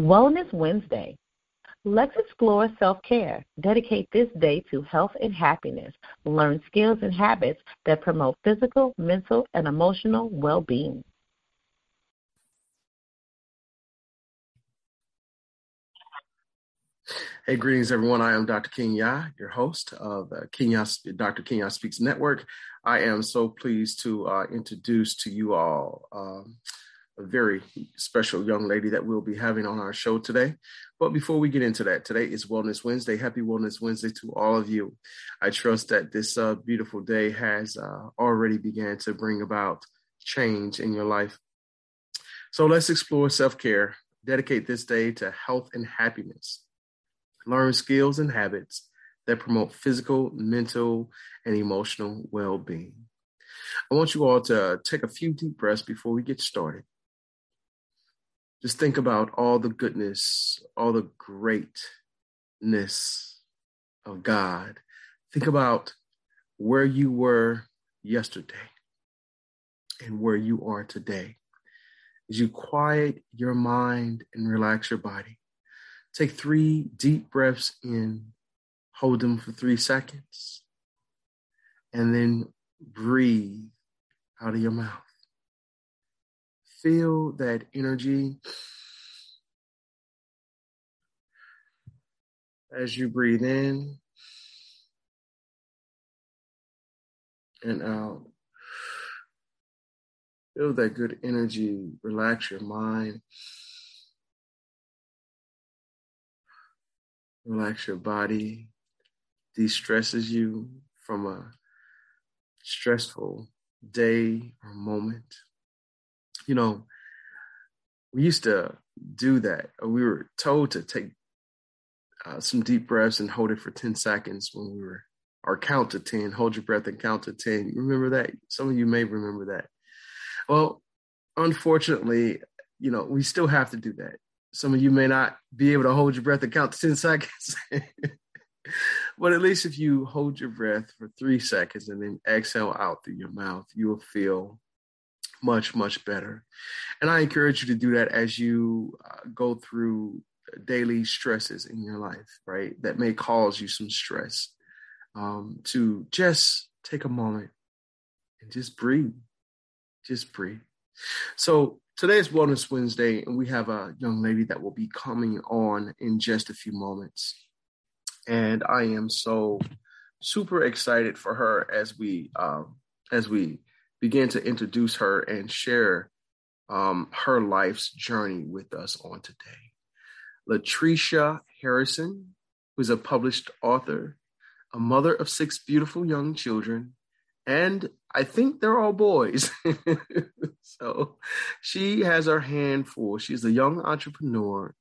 Wellness Wednesday. Let's explore self care. Dedicate this day to health and happiness. Learn skills and habits that promote physical, mental, and emotional well being. Hey, greetings, everyone. I am Dr. Kenya, your host of uh, Kenya, Dr. Kenya Speaks Network. I am so pleased to uh, introduce to you all um, a very special young lady that we'll be having on our show today. But before we get into that, today is Wellness Wednesday. Happy Wellness Wednesday to all of you. I trust that this uh, beautiful day has uh, already began to bring about change in your life. So let's explore self care. Dedicate this day to health and happiness learn skills and habits that promote physical, mental, and emotional well being. I want you all to take a few deep breaths before we get started. Just think about all the goodness, all the greatness of God. Think about where you were yesterday and where you are today. As you quiet your mind and relax your body, Take three deep breaths in, hold them for three seconds, and then breathe out of your mouth. Feel that energy as you breathe in and out. Feel that good energy, relax your mind. relax your body, de stresses you from a stressful day or moment. You know, we used to do that. We were told to take uh, some deep breaths and hold it for 10 seconds when we were, or count to 10, hold your breath and count to 10. You remember that? Some of you may remember that. Well, unfortunately, you know, we still have to do that some of you may not be able to hold your breath and count to 10 seconds. but at least if you hold your breath for three seconds and then exhale out through your mouth, you will feel much, much better. And I encourage you to do that as you uh, go through daily stresses in your life, right? That may cause you some stress. Um, to just take a moment and just breathe. Just breathe. So Today is Wellness Wednesday, and we have a young lady that will be coming on in just a few moments. And I am so super excited for her as we um, as we begin to introduce her and share um, her life's journey with us on today. Latricia Harrison, who's a published author, a mother of six beautiful young children, and I think they're all boys. so she has her hand full. She's a young entrepreneur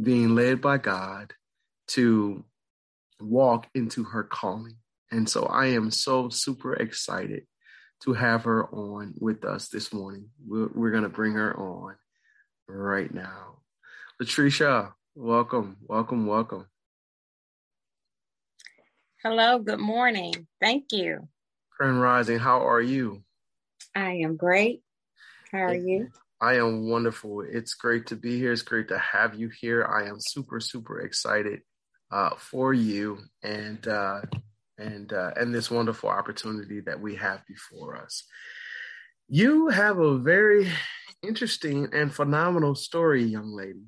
being led by God to walk into her calling. And so I am so super excited to have her on with us this morning. We're, we're going to bring her on right now. Latricia, welcome, welcome, welcome. Hello, good morning. Thank you. Grand Rising, how are you? I am great. How are you? I am wonderful. It's great to be here. It's great to have you here. I am super, super excited uh, for you and uh, and uh, and this wonderful opportunity that we have before us. You have a very interesting and phenomenal story, young lady.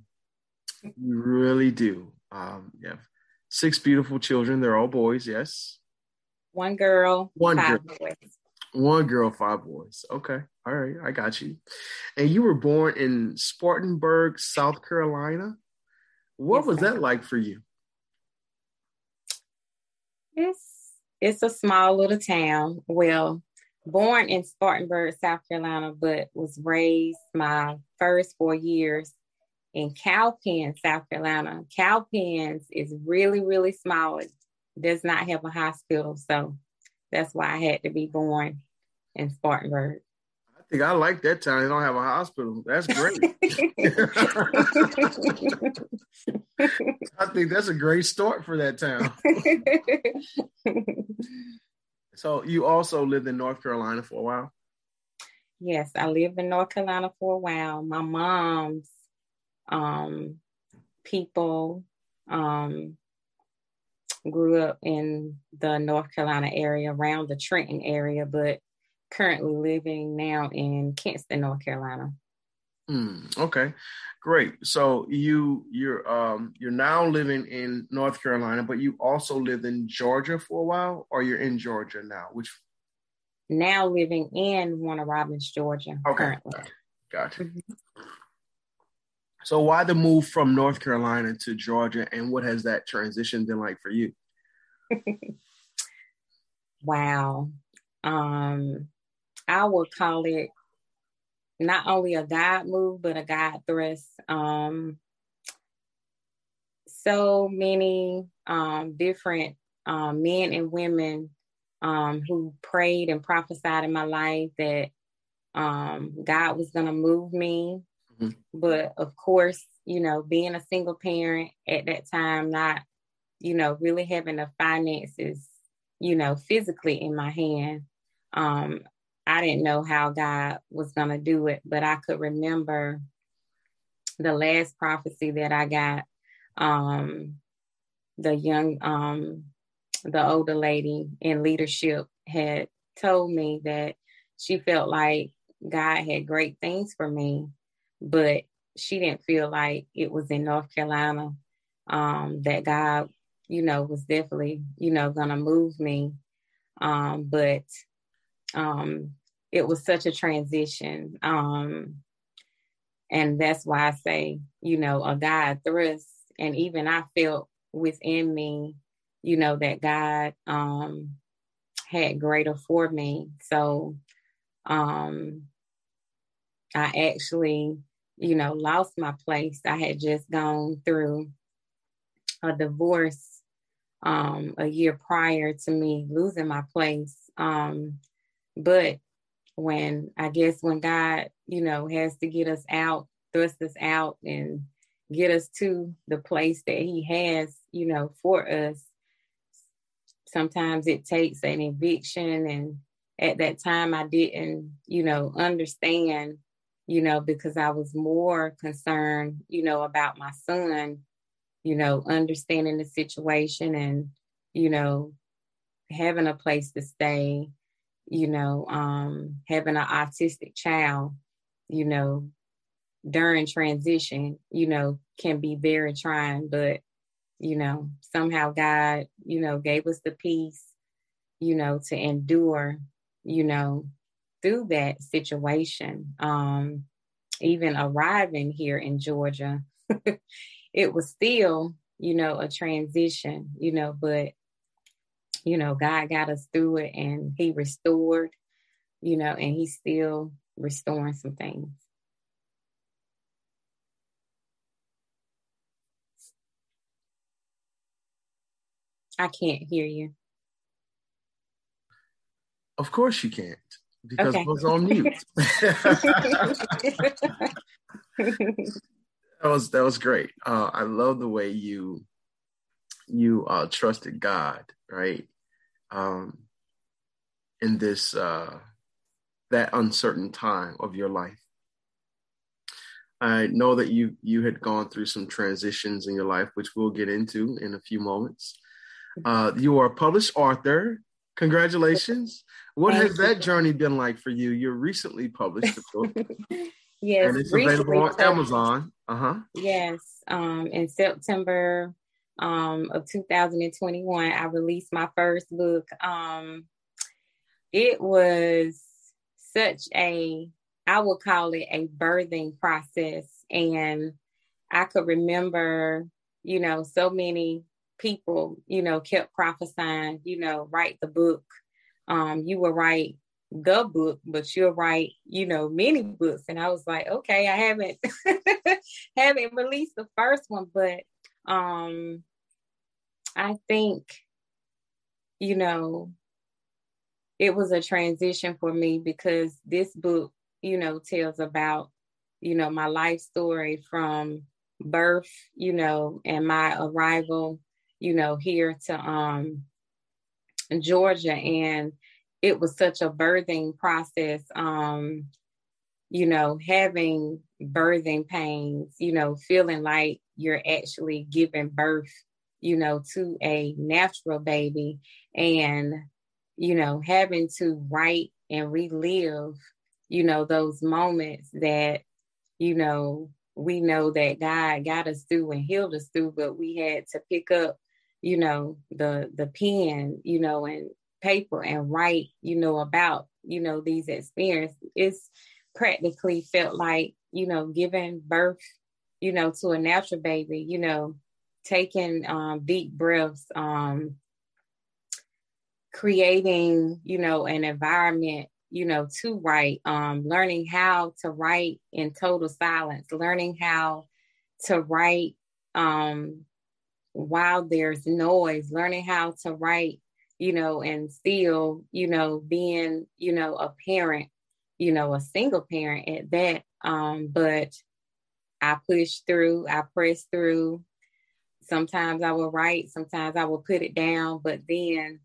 You really do. Um, you have six beautiful children. They're all boys, yes. One girl, one five girl. boys. One girl, five boys. Okay. All right. I got you. And you were born in Spartanburg, South Carolina. What yes, was that like for you? It's it's a small little town. Well, born in Spartanburg, South Carolina, but was raised my first four years in Cowpens, South Carolina. Cowpens is really, really small. It does not have a hospital. So that's why I had to be born in Spartanburg. I think I like that town. They don't have a hospital. That's great. I think that's a great start for that town. so you also lived in North Carolina for a while? Yes, I lived in North Carolina for a while. My mom's um people. Um, grew up in the North Carolina area, around the Trenton area, but currently living now in Kinston, North Carolina. Mm, okay, great. So you you're um you're now living in North Carolina, but you also lived in Georgia for a while, or you're in Georgia now? Which now living in Warner Robins, Georgia. Okay, currently. gotcha. Mm-hmm. So why the move from North Carolina to Georgia, and what has that transition been like for you? wow, um, I would call it not only a God move, but a God thrust. Um, so many um, different um, men and women um, who prayed and prophesied in my life that um, God was going to move me. Mm-hmm. But of course, you know, being a single parent at that time, not, you know, really having the finances, you know, physically in my hand, um, I didn't know how God was going to do it, but I could remember the last prophecy that I got. Um, the young, um, the older lady in leadership had told me that she felt like God had great things for me, but she didn't feel like it was in North Carolina um, that God, you know, was definitely, you know, gonna move me. Um, but um, it was such a transition. Um, and that's why I say, you know, a God thrust. And even I felt within me, you know, that God um, had greater for me. So um, I actually, you know, lost my place. I had just gone through a divorce um, a year prior to me losing my place. Um, but when I guess when God, you know, has to get us out, thrust us out and get us to the place that He has, you know, for us. Sometimes it takes an eviction. And at that time, I didn't, you know, understand, you know, because I was more concerned, you know, about my son, you know, understanding the situation and, you know, having a place to stay you know, um, having an autistic child, you know, during transition, you know, can be very trying, but, you know, somehow God, you know, gave us the peace, you know, to endure, you know, through that situation. Um, even arriving here in Georgia, it was still, you know, a transition, you know, but you know, God got us through it and He restored, you know, and He's still restoring some things. I can't hear you. Of course you can't, because okay. it was on mute. that was that was great. Uh, I love the way you you uh, trusted God, right? Um, in this uh, that uncertain time of your life. I know that you you had gone through some transitions in your life, which we'll get into in a few moments. Uh, you are a published author. Congratulations! What has that journey been like for you? You recently published a book. yes, and it's available on Amazon. Uh huh. Yes, um, in September um, of 2021, I released my first book. Um, it was such a, I would call it a birthing process. And I could remember, you know, so many people, you know, kept prophesying, you know, write the book. Um, you will write the book, but you'll write, you know, many books. And I was like, okay, I haven't haven't released the first one, but um I think, you know, it was a transition for me because this book, you know, tells about, you know, my life story from birth, you know, and my arrival, you know, here to um Georgia and it was such a birthing process. Um you know, having birthing pains, you know, feeling like you're actually giving birth, you know, to a natural baby and, you know, having to write and relive, you know, those moments that, you know, we know that God got us through and healed us through, but we had to pick up, you know, the the pen, you know, and paper and write, you know, about, you know, these experiences. It's practically felt like, you know, giving birth, you know, to a natural baby, you know, taking um, deep breaths, um, creating, you know, an environment you know, to write, um, learning how to write in total silence, learning how to write um, while there's noise, learning how to write, you know, and still, you know, being, you know, a parent, you know, a single parent at that. Um, but I pushed through, I pressed through. Sometimes I will write, sometimes I will put it down, but then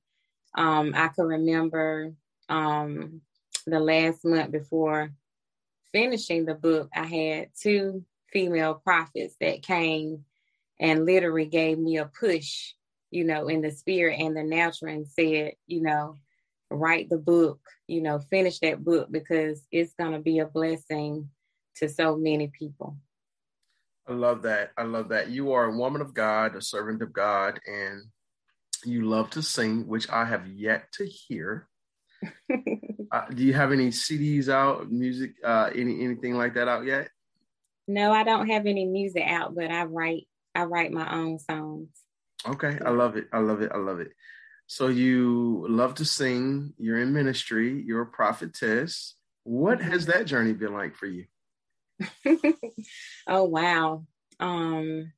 um, I can remember um, the last month before finishing the book, I had two female prophets that came and literally gave me a push, you know, in the spirit and the natural and said, you know, write the book, you know, finish that book because it's going to be a blessing to so many people. I love that. I love that. You are a woman of God, a servant of God, and you love to sing, which I have yet to hear. uh, do you have any CDs out, music, uh, any anything like that out yet? No, I don't have any music out, but I write I write my own songs. Okay, I love it. I love it. I love it. So you love to sing. You're in ministry. You're a prophetess. What mm-hmm. has that journey been like for you? oh wow. Um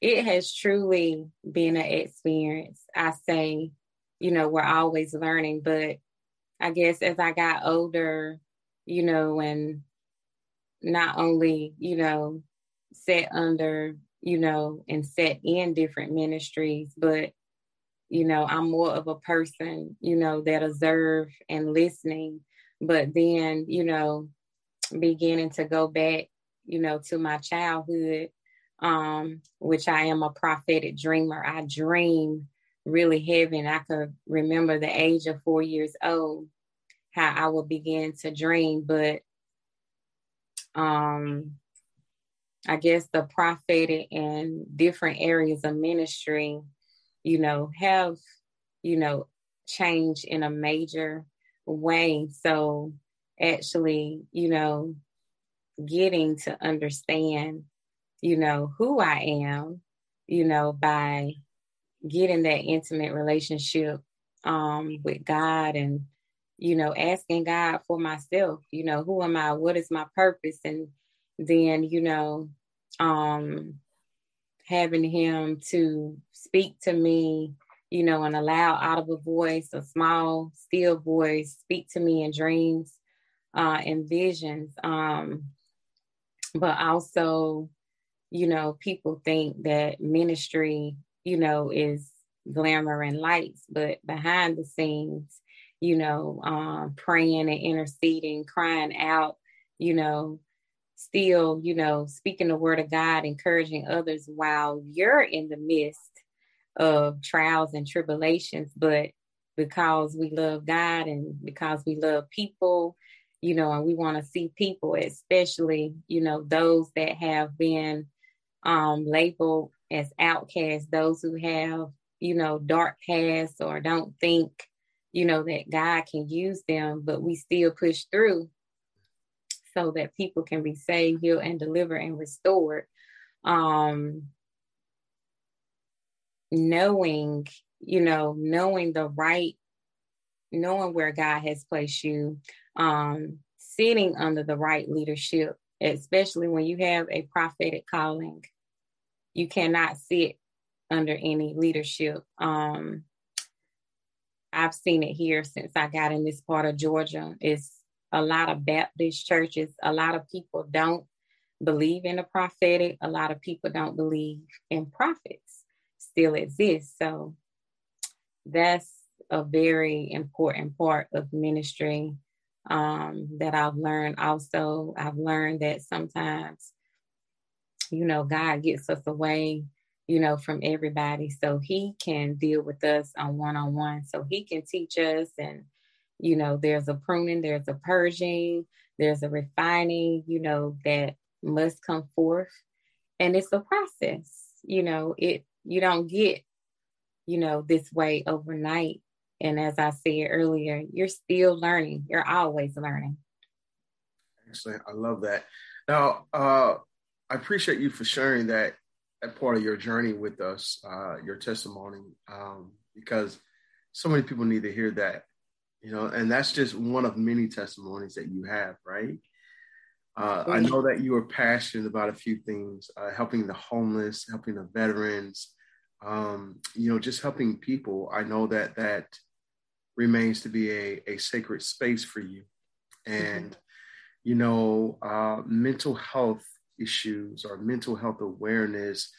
it has truly been an experience. I say you know, we're always learning. But I guess as I got older, you know, and not only, you know, set under, you know, and set in different ministries, but, you know, I'm more of a person, you know, that observe and listening. But then, you know, beginning to go back, you know, to my childhood, um, which I am a prophetic dreamer. I dream really heavy. And I could remember the age of four years old, how I would begin to dream. But um, I guess the prophetic and different areas of ministry, you know, have, you know, changed in a major way. So actually, you know, getting to understand, you know, who I am, you know, by getting that intimate relationship um, with God and, you know, asking God for myself, you know, who am I? What is my purpose? And then, you know, um, having Him to speak to me, you know, and allow audible voice, a small, still voice, speak to me in dreams uh, and visions. Um, but also, you know, people think that ministry you know, is glamour and lights, but behind the scenes, you know, um, praying and interceding, crying out, you know, still, you know, speaking the word of God, encouraging others while you're in the midst of trials and tribulations. But because we love God and because we love people, you know, and we want to see people, especially, you know, those that have been um, labeled as outcasts, those who have, you know, dark pasts or don't think, you know, that God can use them, but we still push through so that people can be saved, healed, and delivered and restored. Um, knowing, you know, knowing the right, knowing where God has placed you, um, sitting under the right leadership, especially when you have a prophetic calling you cannot sit under any leadership. Um, I've seen it here since I got in this part of Georgia. It's a lot of Baptist churches. A lot of people don't believe in the prophetic. A lot of people don't believe in prophets still exist. So that's a very important part of ministry um, that I've learned. Also, I've learned that sometimes, you know, God gets us away, you know, from everybody so He can deal with us on one on one. So He can teach us, and, you know, there's a pruning, there's a purging, there's a refining, you know, that must come forth. And it's a process, you know, it, you don't get, you know, this way overnight and as I said earlier, you're still learning. You're always learning. Excellent. I love that. Now, uh, I appreciate you for sharing that that part of your journey with us, uh, your testimony, um, because so many people need to hear that, you know, and that's just one of many testimonies that you have, right? Uh, I know that you are passionate about a few things, uh, helping the homeless, helping the veterans, um, you know, just helping people. I know that that remains to be a, a sacred space for you. And, mm-hmm. you know, uh, mental health issues or mental health awareness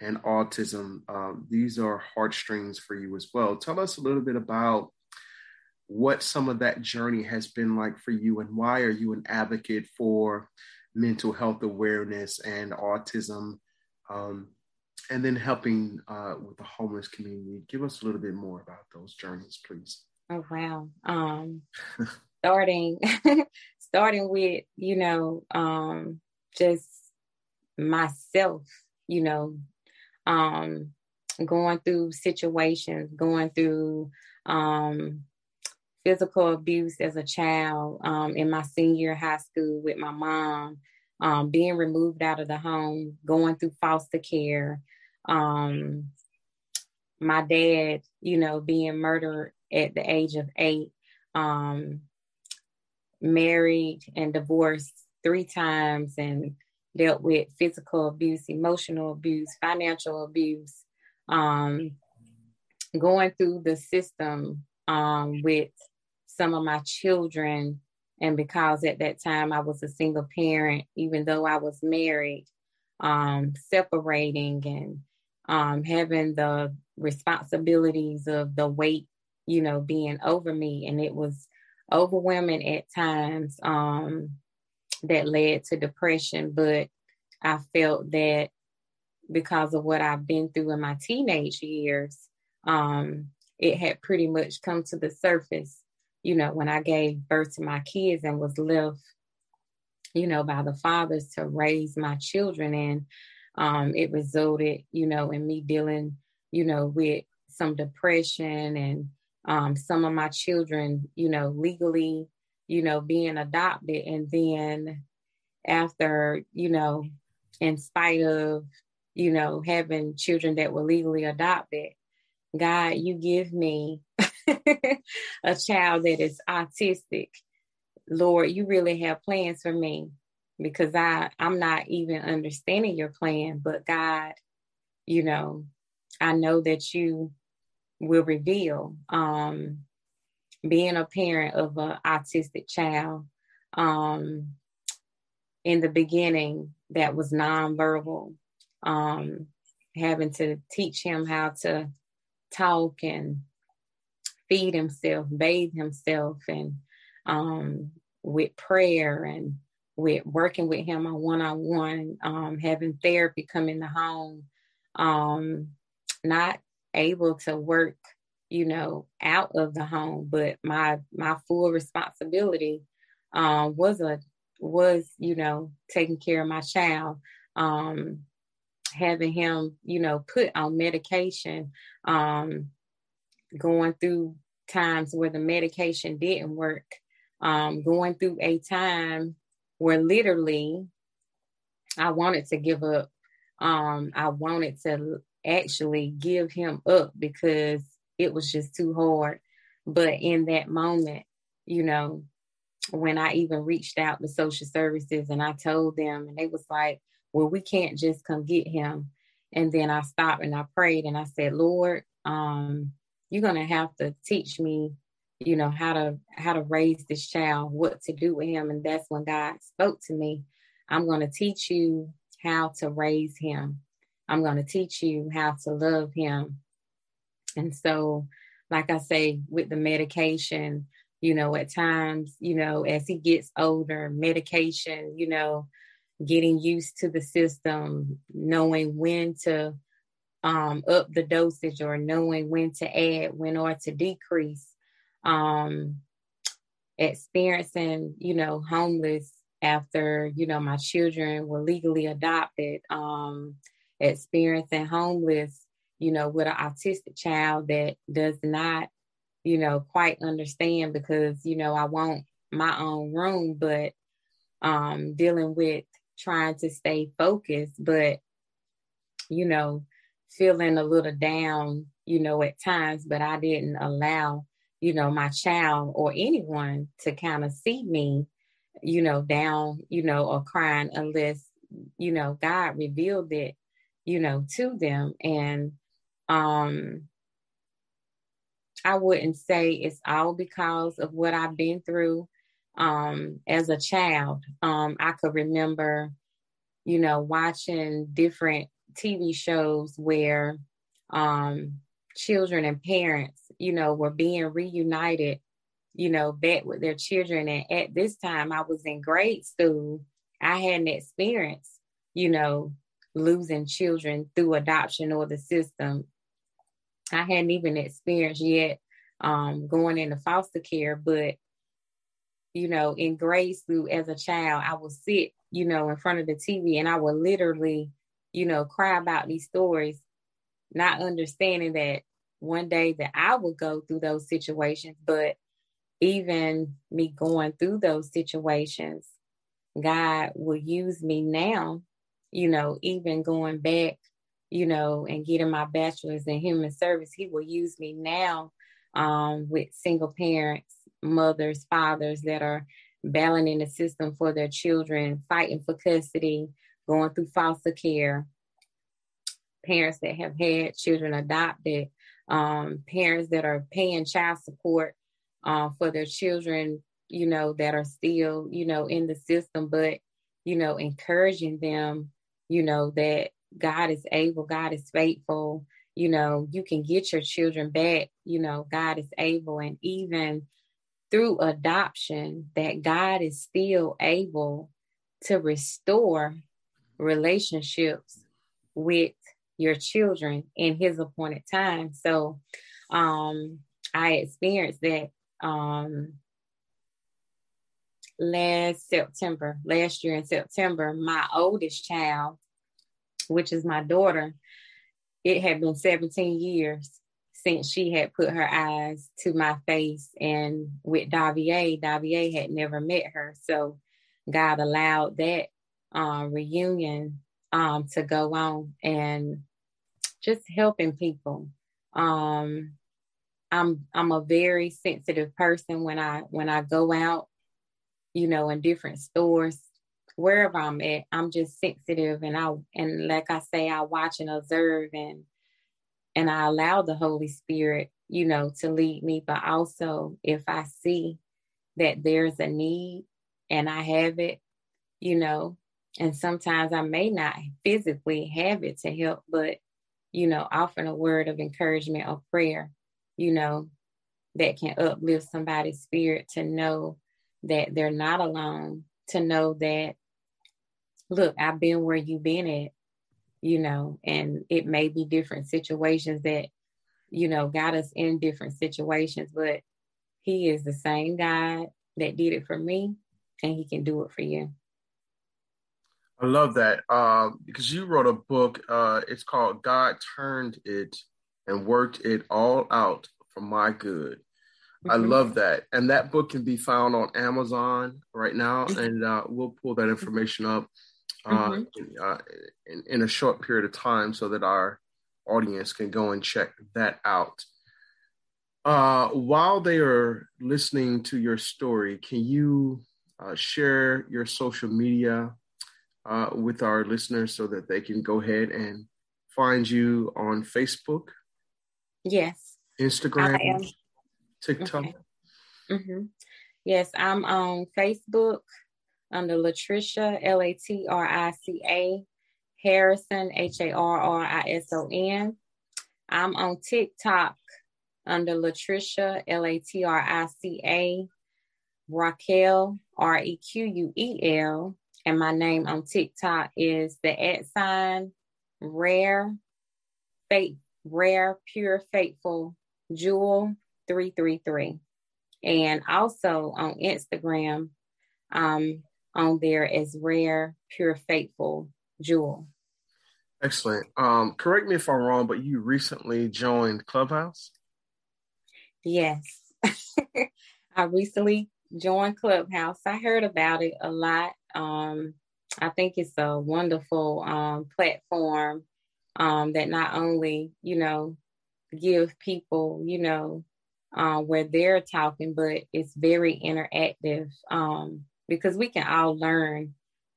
and autism, um, these are heartstrings for you as well. Tell us a little bit about what some of that journey has been like for you and why are you an advocate for mental health awareness and autism um, and then helping uh, with the homeless community give us a little bit more about those journeys please Oh wow. Um starting starting with, you know, um just myself, you know, um going through situations, going through um physical abuse as a child um in my senior high school with my mom, um being removed out of the home, going through foster care, um my dad, you know, being murdered at the age of eight, um, married and divorced three times and dealt with physical abuse, emotional abuse, financial abuse, um, going through the system um, with some of my children. And because at that time I was a single parent, even though I was married, um, separating and um, having the responsibilities of the weight you know, being over me. And it was overwhelming at times um, that led to depression. But I felt that because of what I've been through in my teenage years, um, it had pretty much come to the surface, you know, when I gave birth to my kids and was left, you know, by the fathers to raise my children. And um, it resulted, you know, in me dealing, you know, with some depression and um, some of my children, you know, legally, you know, being adopted. And then after, you know, in spite of, you know, having children that were legally adopted, God, you give me a child that is autistic. Lord, you really have plans for me because I I'm not even understanding your plan, but God, you know, I know that you will reveal. Um, being a parent of an autistic child, um, in the beginning, that was nonverbal, um, having to teach him how to talk and feed himself, bathe himself, and um, with prayer and with working with him on one on one, having therapy come in the home, um, not able to work, you know, out of the home, but my my full responsibility um, was a was you know taking care of my child, um, having him you know put on medication, um, going through times where the medication didn't work, um, going through a time where literally I wanted to give up. Um, I wanted to actually give him up because it was just too hard. But in that moment, you know, when I even reached out to social services and I told them, and they was like, well, we can't just come get him. And then I stopped and I prayed and I said, Lord, um, you're gonna have to teach me, you know, how to how to raise this child, what to do with him. And that's when God spoke to me. I'm gonna teach you how to raise him. I'm going to teach you how to love him. And so, like I say, with the medication, you know, at times, you know, as he gets older, medication, you know, getting used to the system, knowing when to um, up the dosage or knowing when to add, when or to decrease, um, experiencing, you know, homeless after, you know, my children were legally adopted, um, experiencing homeless, you know, with an autistic child that does not, you know, quite understand because, you know, I want my own room, but um, dealing with trying to stay focused, but, you know, feeling a little down, you know, at times, but I didn't allow, you know, my child or anyone to kind of see me, you know, down, you know, or crying unless, you know, God revealed it, you know, to them. And um I wouldn't say it's all because of what I've been through um as a child. Um I could remember, you know, watching different TV shows where um, children and parents, you know, were being reunited, you know, back with their children. And at this time, I was in grade school. I had an experience, you know, losing children through adoption or the system. I hadn't even experienced yet um, going into foster care, but you know, in grade school as a child, I would sit, you know, in front of the TV and I would literally you know, cry about these stories, not understanding that one day that I would go through those situations, but even me going through those situations, God will use me now, you know, even going back, you know, and getting my bachelor's in human service, He will use me now um, with single parents, mothers, fathers that are battling in the system for their children, fighting for custody, going through foster care, parents that have had children adopted, um, parents that are paying child support uh, for their children, you know, that are still, you know, in the system, but, you know, encouraging them, you know, that God is able, God is faithful, you know, you can get your children back, you know, God is able. And even through adoption, that God is still able to restore relationships with your children in his appointed time. So um I experienced that um last September, last year in September, my oldest child, which is my daughter, it had been 17 years since she had put her eyes to my face and with Davier, Davier had never met her. So God allowed that uh, reunion um, to go on and just helping people. Um, I'm I'm a very sensitive person when I when I go out, you know, in different stores, wherever I'm at, I'm just sensitive and I and like I say, I watch and observe and and I allow the Holy Spirit, you know, to lead me. But also if I see that there's a need and I have it, you know, and sometimes I may not physically have it to help, but, you know, offering a word of encouragement or prayer, you know, that can uplift somebody's spirit to know that they're not alone, to know that, look, I've been where you've been at, you know, and it may be different situations that, you know, got us in different situations, but He is the same God that did it for me, and He can do it for you. I love that uh, because you wrote a book. Uh, it's called God Turned It and Worked It All Out for My Good. Mm-hmm. I love that. And that book can be found on Amazon right now. Mm-hmm. And uh, we'll pull that information up uh, mm-hmm. in, uh, in, in, a short period of time so that our audience can go and check that out. Uh, while they are listening to your story, can you share your social media uh, with our listeners so that they can go ahead and find you on Facebook? Yes. Instagram, TikTok. Okay. Mm-hmm. Yes, I'm on Facebook under Latricia, L A T R I C A, Harrison, H A R R I S O N. I'm on TikTok under Latricia, L A T R I C A, Raquel, R E Q U E L. And my name on TikTok is the at sign rare, faith, rare, pure, faithful, jewel 333. And also on Instagram, um, on there as rare, pure, faithful, jewel. Excellent. Um, correct me if I'm wrong, but you recently joined Clubhouse? Yes. I recently joined Clubhouse. I heard about it a lot. Um, I think it's a wonderful um, platform um, that not only, you know, give people, you know, uh, where they're talking, but it's very interactive um, because we can all learn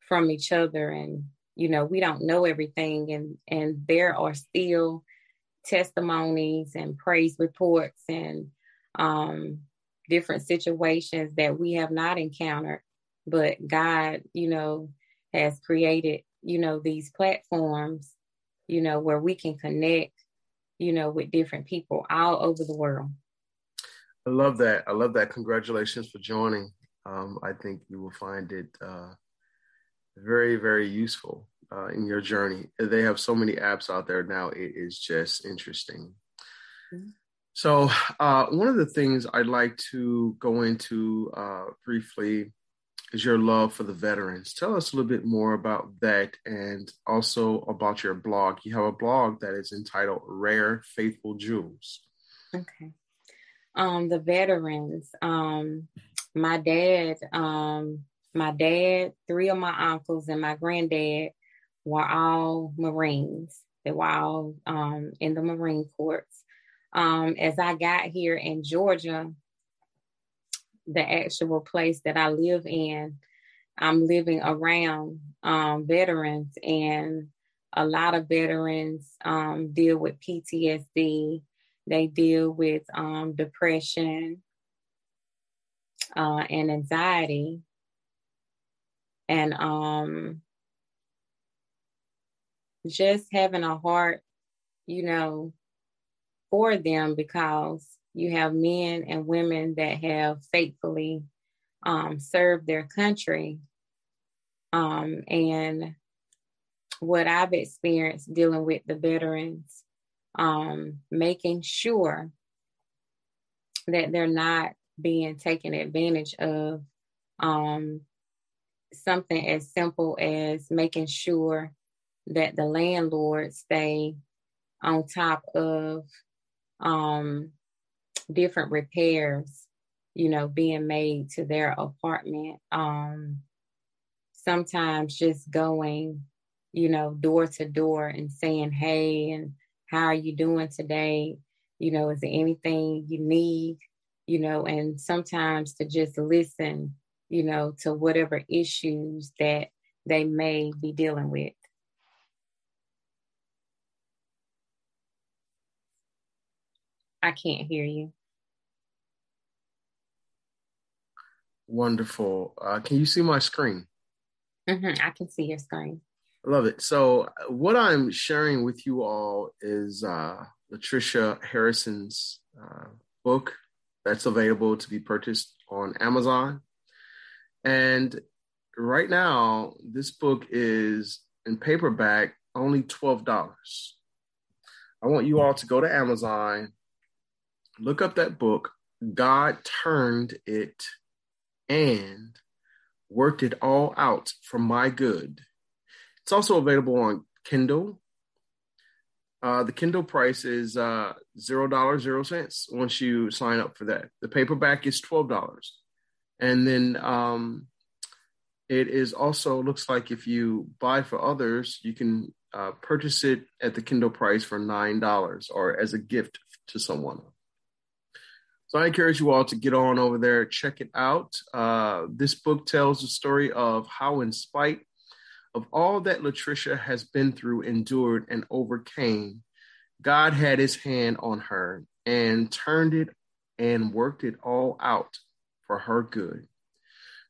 from each other and you know we don't know everything and and there are still testimonies and praise reports and um different situations that we have not encountered but god you know has created you know these platforms you know where we can connect you know with different people all over the world i love that i love that congratulations for joining um, i think you will find it uh, very, very useful uh, in your journey. They have so many apps out there now, it is just interesting. Mm-hmm. So, uh, one of the things I'd like to go into uh, briefly is your love for the veterans. Tell us a little bit more about that and also about your blog. You have a blog that is entitled Rare Faithful Jewels. Okay. Um, the veterans. Um, my dad um, my dad, three of my uncles, and my granddad were all Marines. They were all um, in the Marine Corps. Um, as I got here in Georgia, the actual place that I live in, I'm living around um, veterans, and a lot of veterans um, deal with PTSD. They deal with um, depression uh, and anxiety. And um just having a heart you know for them because you have men and women that have faithfully um, served their country. Um, and what i've experienced dealing with the veterans um, making sure that they're not being taken advantage of um, something as simple as making sure that the landlord stay on top of um, different repairs, you know, being made to their apartment. Um, sometimes just going, you know, door to door and saying, hey, and how are you doing today? You know, is there anything you need? You know, and sometimes to just listen you know, to whatever issues that they may be dealing with. I can't hear you. Wonderful. Uh, can you see my screen? Mm-hmm, I can see your screen. Love it. So, what I'm sharing with you all is uh, Latricia Harrison's uh, book that's available to be purchased on Amazon. And right now, this book is in paperback only $12. I want you all to go to Amazon, look up that book. God turned it and worked it all out for my good. It's also available on Kindle. Uh, the Kindle price is uh, zero dollars zero cents once you sign up for that. The paperback is twelve dollars. And then um, it is also looks like if you buy for others, you can uh, purchase it at the Kindle price for nine dollars or as a gift to someone. So I encourage you all to get on over there, check it out. Uh, this book tells the story of how, in spite of all that Latricia has been through, endured, and overcame, God had his hand on her and turned it and worked it all out for her good.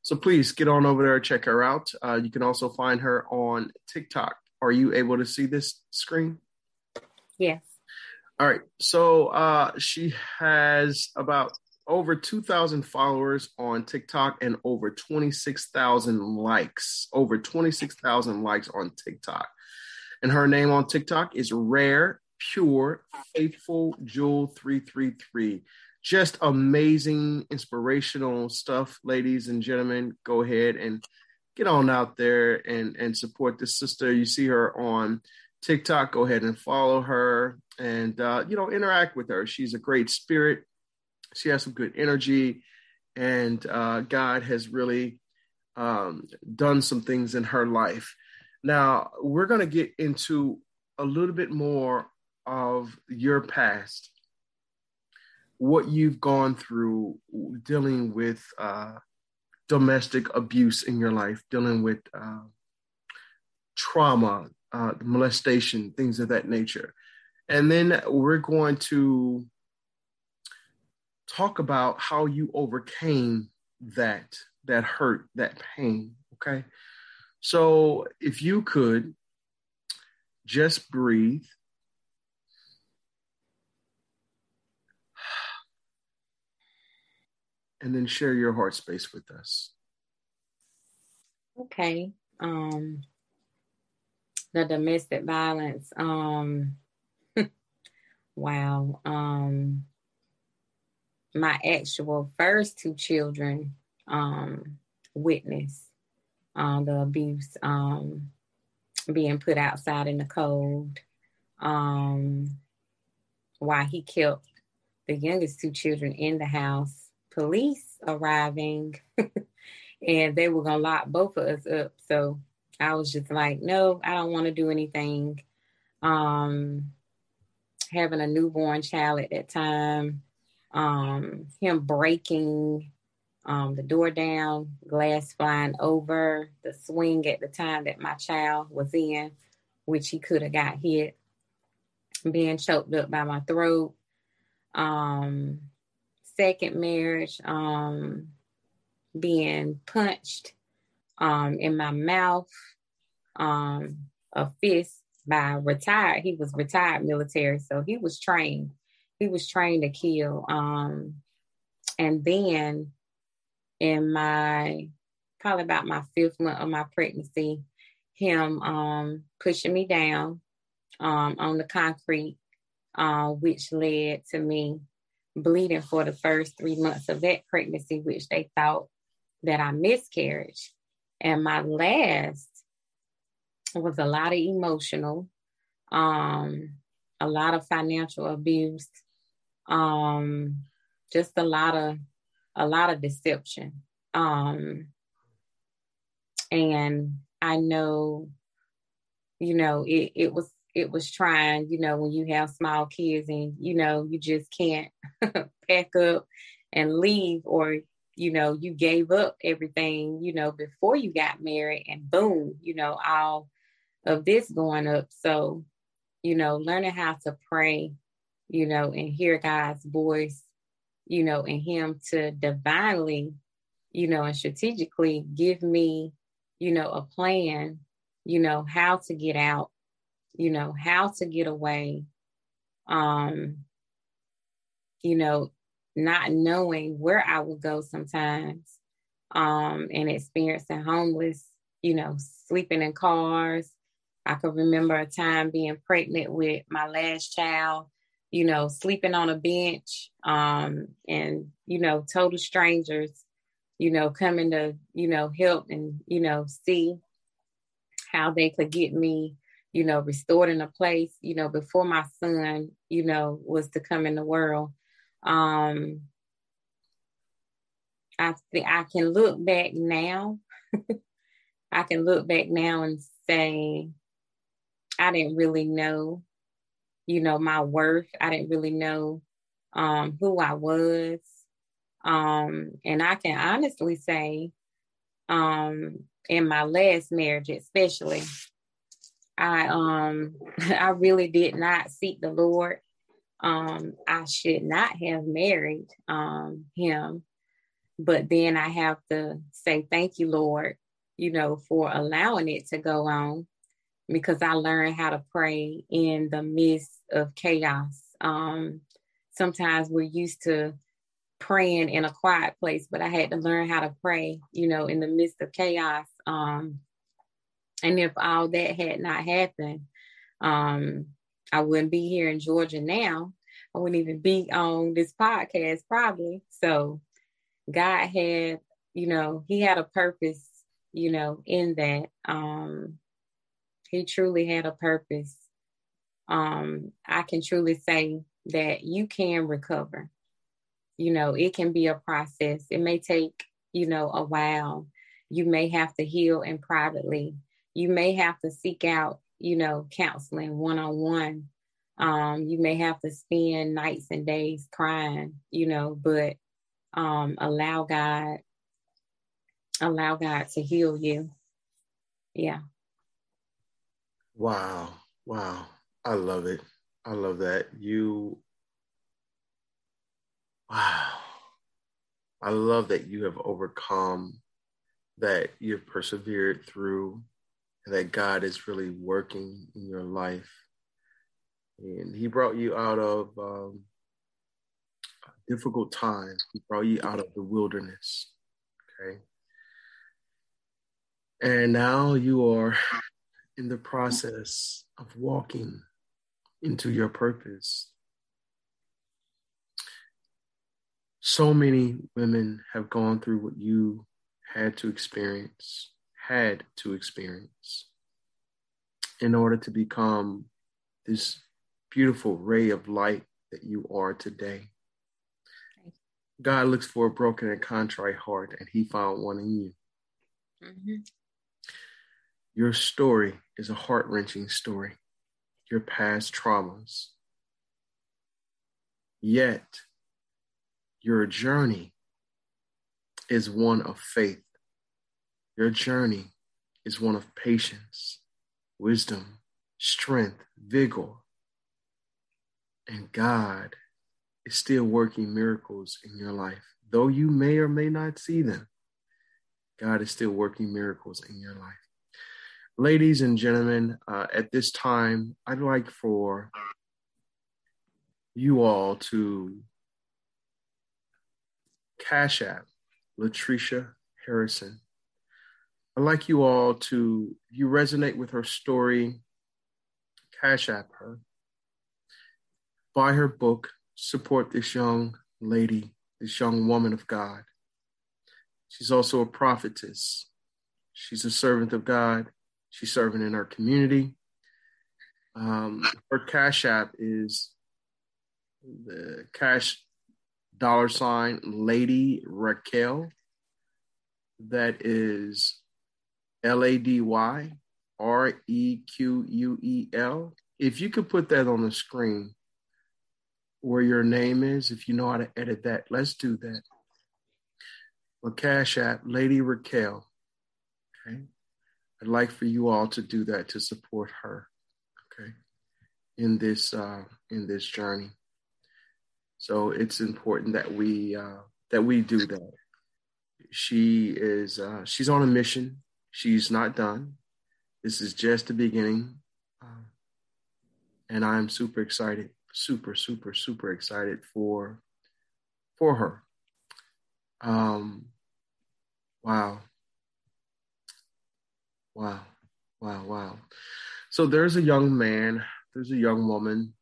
So please get on over there, check her out. Uh, you can also find her on TikTok. Are you able to see this screen? Yes. All right. So uh, she has about over 2,000 followers on TikTok and over 26,000 likes. Over 26,000 likes on TikTok. And her name on TikTok is Rare Pure Faithful Jewel 333. Just amazing, inspirational stuff, ladies and gentlemen. Go ahead and get on out there and, and support this sister. You see her on TikTok. Go ahead and follow her and, uh, you know, interact with her. She's a great spirit she has some good energy, and uh, God has really um, done some things in her life. Now, we're going to get into a little bit more of your past, what you've gone through dealing with uh, domestic abuse in your life, dealing with uh, trauma, uh, molestation, things of that nature. And then we're going to talk about how you overcame that that hurt, that pain, okay? So if you could just breathe and then share your heart space with us. Okay. Um the domestic violence um wow. Um my actual first two children um, witnessed um, the abuse um, being put outside in the cold um, while he kept the youngest two children in the house. Police arriving, and they were gonna lock both of us up. So I was just like, no, I don't want to do anything. Um, having a newborn child at that time, um, him breaking um, the door down, glass flying over, the swing at the time that my child was in, which he could have got hit, being choked up by my throat. Um, second marriage, um, being punched um, in my mouth, um, a fist by retired. He was retired military, so he was trained he was trained to kill. Um, and then in my probably about my fifth month of my pregnancy, him um, pushing me down um, on the concrete, uh, which led to me bleeding for the first three months of that pregnancy, which they thought that I miscarried. And my last was a lot of emotional, um, a lot of financial abuse, um, just a lot of a lot of deception. Um, and I know, you know, it, it was it was trying, you know, when you have small kids and you know you just can't pack up and leave or you know you gave up everything you know before you got married and boom you know all of this going up so you know learning how to pray you know, and hear God's voice, you know, and Him to divinely, you know, and strategically give me, you know, a plan, you know, how to get out, you know, how to get away, um, you know, not knowing where I would go sometimes, um, and experiencing homeless, you know, sleeping in cars. I could remember a time being pregnant with my last child you know, sleeping on a bench, um, and, you know, total strangers, you know, coming to, you know, help and, you know, see how they could get me, you know, restored in a place, you know, before my son, you know, was to come in the world. Um, I think I can look back now. I can look back now and say, I didn't really know you know, my worth. I didn't really know um, who I was. Um, and I can honestly say, um, in my last marriage, especially, I um I really did not seek the Lord. Um, I should not have married um him, but then I have to say thank you, Lord, you know, for allowing it to go on because I learned how to pray in the midst of chaos. Um, sometimes we're used to praying in a quiet place, but I had to learn how to pray, you know, in the midst of chaos. Um, and if all that had not happened, um, I wouldn't be here in Georgia now. I wouldn't even be on this podcast probably. So God had, you know, He had a purpose, you know, in that. Um, he truly had a purpose. Um, I can truly say that you can recover. You know, it can be a process. It may take, you know, a while. You may have to heal in privately. You may have to seek out, you know, counseling one on one. Um, you may have to spend nights and days crying, you know, but um, allow God, allow God to heal you. Yeah. Wow. Wow. I love it. I love that. You, wow. I love that you have overcome, that you've persevered through, and that God is really working in your life. And He brought you out of um, a difficult times, He brought you out of the wilderness. Okay. And now you are in the process of walking into your purpose. So many women have gone through what you had to experience, had to experience, in order to become this beautiful ray of light that you are today. God looks for a broken and contrite heart, and He found one in you. Mm-hmm. Your story is a heart wrenching story your past traumas. Yet, your journey is one of faith. Your journey is one of patience, wisdom, strength, vigor. And God is still working miracles in your life. Though you may or may not see them, God is still working miracles in your life. Ladies and gentlemen, uh, at this time, I'd like for you all to cash app Latricia Harrison. I'd like you all to, if you resonate with her story, cash app her, buy her book, support this young lady, this young woman of God. She's also a prophetess. She's a servant of God. She's serving in our community. Um, her Cash App is the cash dollar sign Lady Requel. That is L A D Y R E Q U E L. If you could put that on the screen where your name is, if you know how to edit that, let's do that. Well, Cash App, Lady Requel. Okay. I'd like for you all to do that to support her, okay, in this uh, in this journey. So it's important that we uh, that we do that. She is uh, she's on a mission. She's not done. This is just the beginning, uh, and I'm super excited, super super super excited for for her. Um, wow Wow. Wow. Wow. So there's a young man, there's a young woman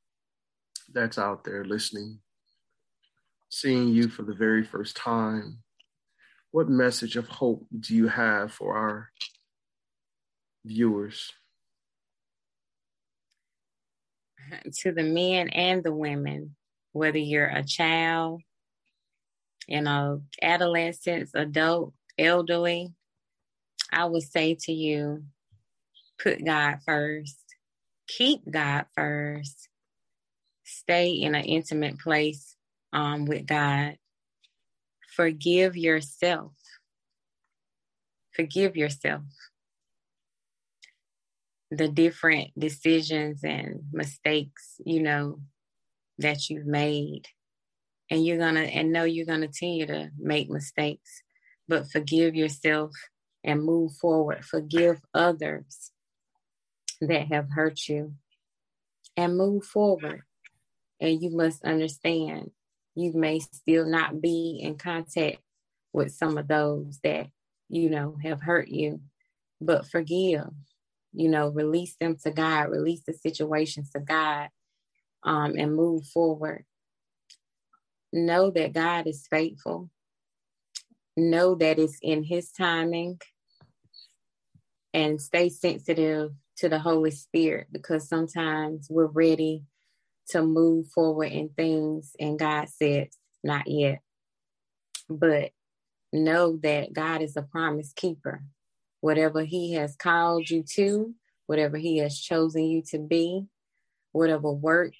that's out there listening, seeing you for the very first time. What message of hope do you have for our viewers? To the men and the women, whether you're a child, you know, adolescents, adult, elderly, I would say to you, put God first, keep God first, stay in an intimate place um, with God, forgive yourself. Forgive yourself. The different decisions and mistakes, you know, that you've made. And you're going to, and know you're going to continue to make mistakes, but forgive yourself and move forward. Forgive others that have hurt you and move forward And you must understand you may still not be in contact with some of those that, you know, have hurt you, but forgive, you know, release them to God, release the situations to God, um, and move forward. Know that God is faithful. Know that it's in His timing and stay sensitive to the Holy Spirit because sometimes we're ready to move forward in things and God says, not yet. But know that God is a promise keeper. Whatever He has called you to, whatever He has chosen you to be, whatever work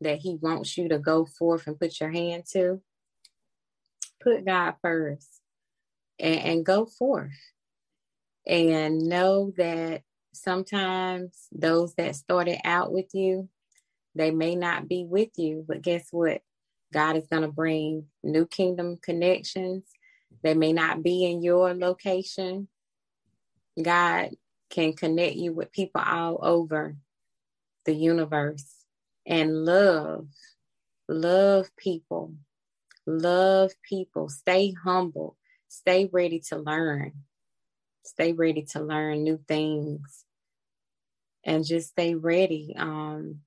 that He wants you to go forth and put your hand to, put God first and, and go forth. And know that sometimes those that started out with you they may not be with you, but guess what? God is going to bring new kingdom connections. They may not be in your location. God can connect you with people all over the universe and love, love people, love people. Stay humble, stay ready to learn, stay ready to learn new things, and just stay ready. Um,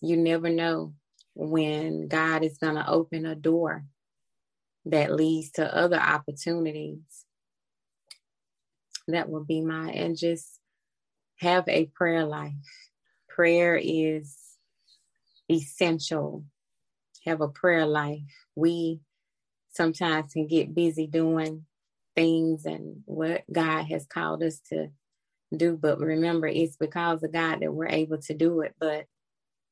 you never know when God is going to open a door that leads to other opportunities. That will be my, and just have a prayer life. Prayer is essential. Have a prayer life. We sometimes can get busy doing things and what God has called us to do. But remember, it's because of God that we're able to do it. But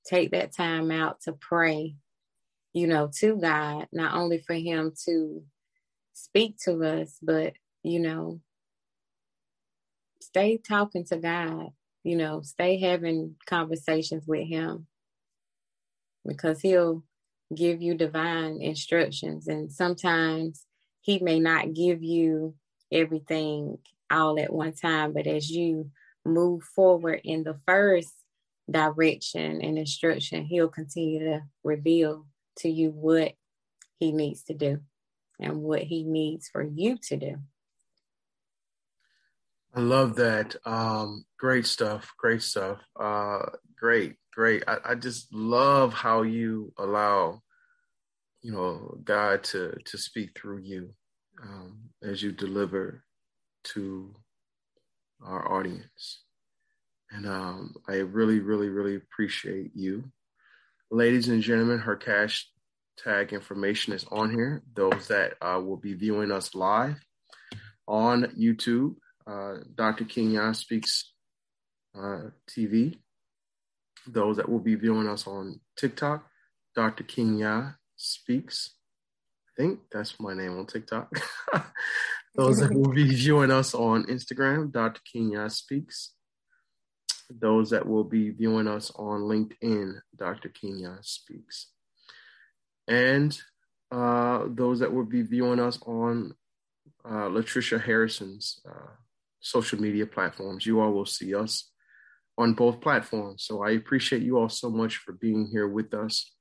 take that time out to pray, you know, to God, not only for Him to speak to us, but, you know, stay talking to God, you know, stay having conversations with Him because He'll give you divine instructions. And sometimes He may not give you everything all at one time, but as you move forward in the first direction and instruction, he'll continue to reveal to you what he needs to do and what he needs for you to do. I love that. Um, great stuff. Great stuff. Uh, great, great. I, I just love how you allow, you know, God to to speak through you um, as you deliver to our audience. And um, I really, really, really appreciate you. Ladies and gentlemen, her cash tag information is on here. Those that uh, will be viewing us live on YouTube, uh, Dr. Kenya Speaks uh, TV. Those that will be viewing us on TikTok, Dr. Kenya Speaks. I think that's my name on TikTok. Those that will be viewing us on Instagram, Dr. Kenya Speaks those that will be viewing us on LinkedIn, Dr. Kenya Speaks. And uh, those that will be viewing us on uh, Latricia Harrison's uh, social media platforms. You all will see us on both platforms. So I appreciate you all so much for being here with us.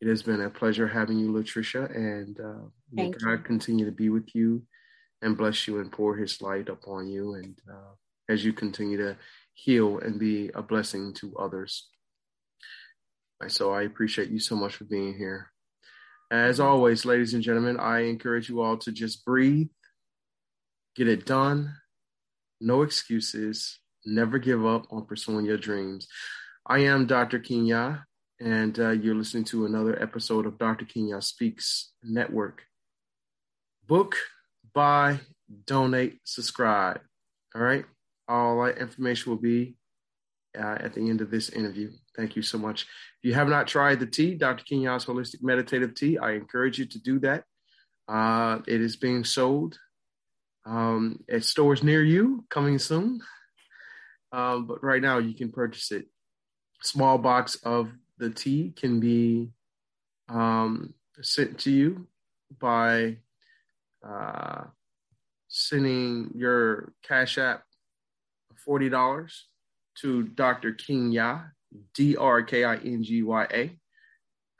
It has been a pleasure having you, Latricia, and uh, may God you. continue to be with you and bless you and pour his light upon you. And uh, as you continue to heal and be a blessing to others. So I appreciate you so much for being here. As always, ladies and gentlemen, I encourage you all to just breathe, get it done, no excuses, never give up on pursuing your dreams. I am Dr. Kenya, and uh, you're listening to another episode of Dr. Kenya Speaks Network. Book, buy, donate, subscribe. All right all that information will be uh, at the end of this interview. Thank you so much. If you have not tried the tea, Dr. Kenya's Holistic Meditative Tea, I encourage you to do that. Uh, it is being sold um, at stores near you, coming soon. Um, but right now, you can purchase it. Small box of the tea can be um, sent to you by uh, sending your Cash App $40 to Dr. King Kingya, D R K I N G Y A.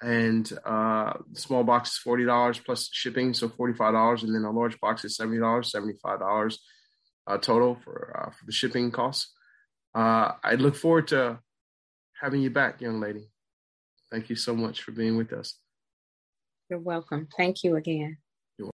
and uh, small box is forty dollars plus shipping, so forty five dollars, and then a large box is seventy dollars, seventy five dollars uh, total for uh, for the shipping costs. Uh, I look forward to having you back, young lady. Thank you so much for being with us. You're welcome. Thank you again.